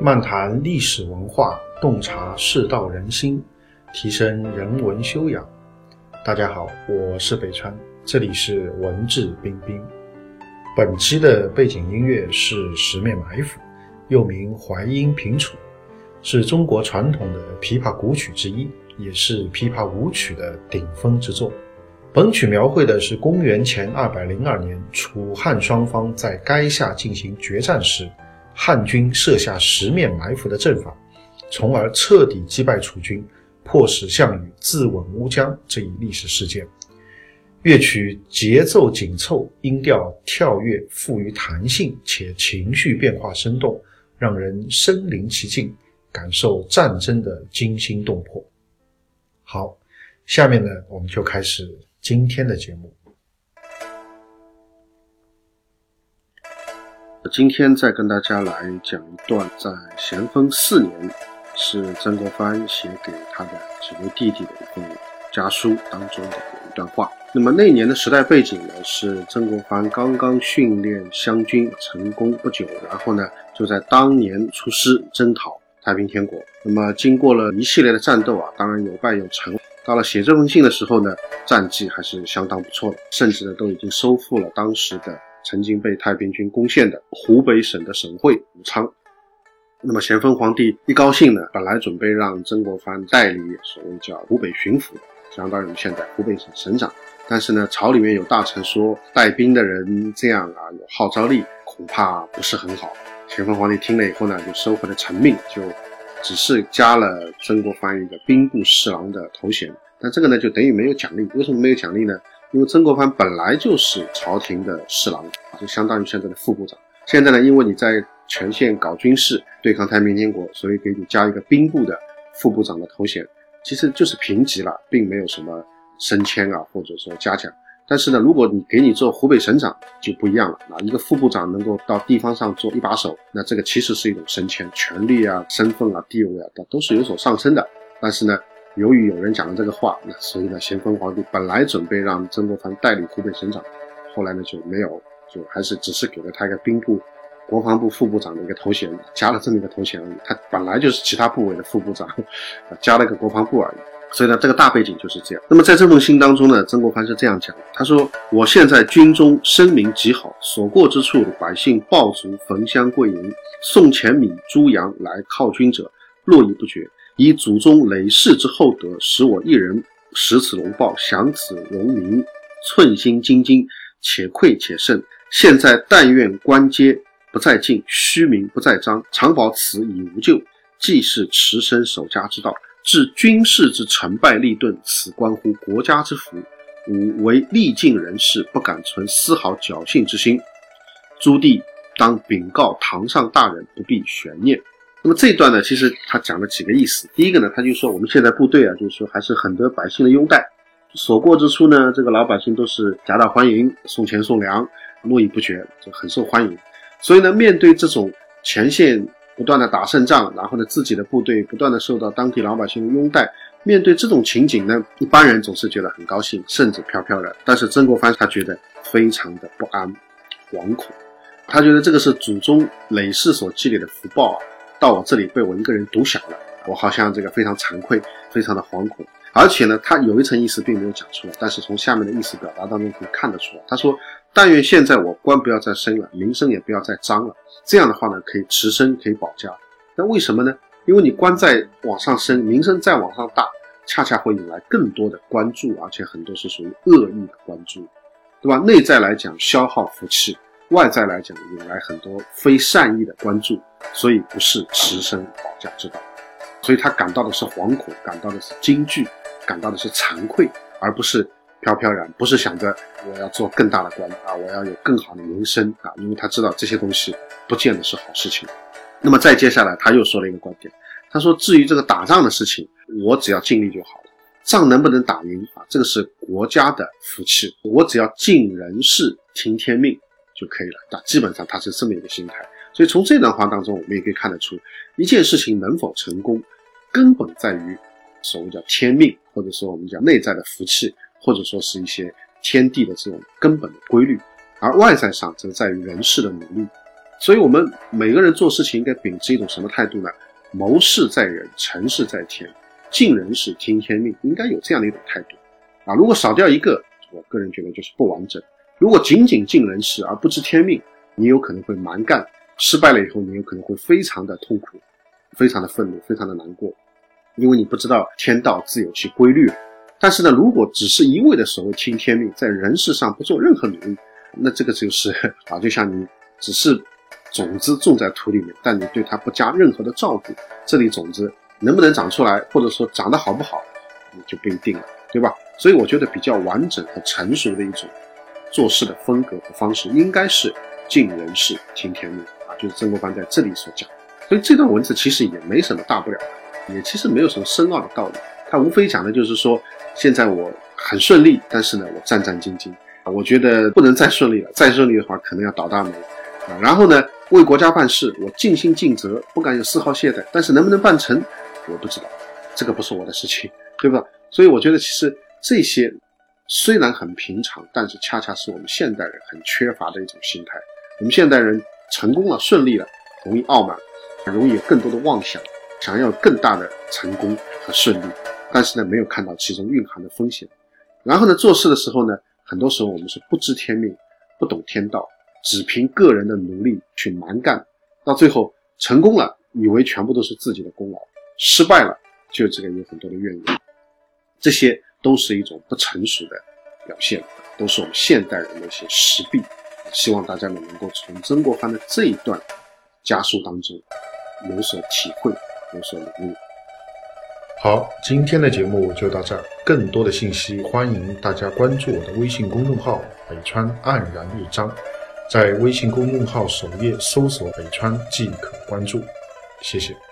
漫谈历史文化，洞察世道人心，提升人文修养。大家好，我是北川，这里是文质彬彬。本期的背景音乐是《十面埋伏》，又名《淮阴平楚》，是中国传统的琵琶古曲之一，也是琵琶舞曲的顶峰之作。本曲描绘的是公元前二百零二年，楚汉双方在垓下进行决战时，汉军设下十面埋伏的阵法，从而彻底击败楚军，迫使项羽自刎乌江这一历史事件。乐曲节奏紧凑，音调跳跃，富于弹性，且情绪变化生动，让人身临其境，感受战争的惊心动魄。好，下面呢，我们就开始。今天的节目，今天再跟大家来讲一段在咸丰四年，是曾国藩写给他的几位弟弟的一封家书当中的一段话。那么那年的时代背景呢，是曾国藩刚刚训练湘军成功不久，然后呢就在当年出师征讨太平天国。那么经过了一系列的战斗啊，当然有败有成。到了写这封信的时候呢，战绩还是相当不错的，甚至呢都已经收复了当时的曾经被太平军攻陷的湖北省的省会武昌。那么咸丰皇帝一高兴呢，本来准备让曾国藩代理所谓叫湖北巡抚，相当于现在湖北省省长。但是呢，朝里面有大臣说带兵的人这样啊有号召力，恐怕不是很好。咸丰皇帝听了以后呢，就收回了成命，就。只是加了曾国藩一个兵部侍郎的头衔，但这个呢就等于没有奖励。为什么没有奖励呢？因为曾国藩本来就是朝廷的侍郎，就相当于现在的副部长。现在呢，因为你在全县搞军事对抗太平天国，所以给你加一个兵部的副部长的头衔，其实就是平级了，并没有什么升迁啊，或者说嘉奖。但是呢，如果你给你做湖北省长就不一样了。那一个副部长能够到地方上做一把手，那这个其实是一种升迁，权力啊、身份啊、地位啊，都都是有所上升的。但是呢，由于有人讲了这个话，那所以呢，咸丰皇帝本来准备让曾国藩代理湖北省长，后来呢就没有，就还是只是给了他一个兵部、国防部副部长的一个头衔，加了这么一个头衔而已。他本来就是其他部委的副部长，加了个国防部而已。所以呢，这个大背景就是这样。那么在这封信当中呢，曾国藩是这样讲的：他说，我现在军中声名极好，所过之处，百姓爆竹、焚香、跪迎，送钱米、猪羊来犒军者络绎不绝。以祖宗累世之厚德，使我一人食此龙报，享此荣名，寸心精精，且愧且慎。现在但愿官阶不再进，虚名不再彰，常保此以无咎，既是持身守家之道。治军事之成败利钝，此关乎国家之福。吾为历尽人事，不敢存丝毫侥幸之心。朱棣当禀告堂上大人，不必悬念。那么这一段呢，其实他讲了几个意思。第一个呢，他就说我们现在部队啊，就是说还是很得百姓的拥戴，所过之处呢，这个老百姓都是夹道欢迎，送钱送粮，络绎不绝，就很受欢迎。所以呢，面对这种前线。不断的打胜仗，然后呢，自己的部队不断的受到当地老百姓的拥戴。面对这种情景呢，一般人总是觉得很高兴，甚至飘飘然。但是曾国藩他觉得非常的不安、惶恐，他觉得这个是祖宗累世所积累的福报啊，到我这里被我一个人独享了，我好像这个非常惭愧，非常的惶恐。而且呢，他有一层意思并没有讲出来，但是从下面的意思表达当中可以看得出来，他说。但愿现在我官不要再升了，名声也不要再张了。这样的话呢，可以持身，可以保家。那为什么呢？因为你官在往上升，名声再往上大，恰恰会引来更多的关注，而且很多是属于恶意的关注，对吧？内在来讲消耗福气，外在来讲引来很多非善意的关注，所以不是持身保家之道。所以他感到的是惶恐，感到的是惊惧，感到的是惭愧，而不是。飘飘然，不是想着我要做更大的官啊，我要有更好的名声啊，因为他知道这些东西不见得是好事情。那么再接下来，他又说了一个观点，他说：“至于这个打仗的事情，我只要尽力就好了。仗能不能打赢啊，这个是国家的福气，我只要尽人事、听天命就可以了。”那基本上他是这么一个心态。所以从这段话当中，我们也可以看得出，一件事情能否成功，根本在于所谓叫天命，或者说我们讲内在的福气。或者说是一些天地的这种根本的规律，而外在上则在于人事的努力。所以我们每个人做事情应该秉持一种什么态度呢？谋事在人，成事在天，尽人事，听天命，应该有这样的一种态度啊。如果少掉一个，我个人觉得就是不完整。如果仅仅尽人事而不知天命，你有可能会蛮干，失败了以后，你有可能会非常的痛苦，非常的愤怒，非常的难过，因为你不知道天道自有其规律。但是呢，如果只是一味的所谓听天命，在人事上不做任何努力，那这个就是 啊，就像你只是种子种在土里面，但你对它不加任何的照顾，这粒种子能不能长出来，或者说长得好不好，你就不一定了，对吧？所以我觉得比较完整和成熟的一种做事的风格和方式，应该是尽人事，听天命啊，就是曾国藩在这里所讲。所以这段文字其实也没什么大不了的，也其实没有什么深奥的道理，它无非讲的就是说。现在我很顺利，但是呢，我战战兢兢！我觉得不能再顺利了，再顺利的话可能要倒大霉啊！然后呢，为国家办事，我尽心尽责，不敢有丝毫懈怠。但是能不能办成，我不知道，这个不是我的事情，对吧？所以我觉得其实这些虽然很平常，但是恰恰是我们现代人很缺乏的一种心态。我们现代人成功了、顺利了，容易傲慢，很容易有更多的妄想，想要更大的成功和顺利。但是呢，没有看到其中蕴含的风险。然后呢，做事的时候呢，很多时候我们是不知天命，不懂天道，只凭个人的努力去蛮干，到最后成功了，以为全部都是自己的功劳；失败了，就这个有很多的怨言。这些都是一种不成熟的表现，都是我们现代人的一些实弊。希望大家呢，能够从曾国藩的这一段家书当中有所体会，有所领悟。好，今天的节目就到这儿。更多的信息，欢迎大家关注我的微信公众号“北川黯然日章”，在微信公众号首页搜索“北川”即可关注。谢谢。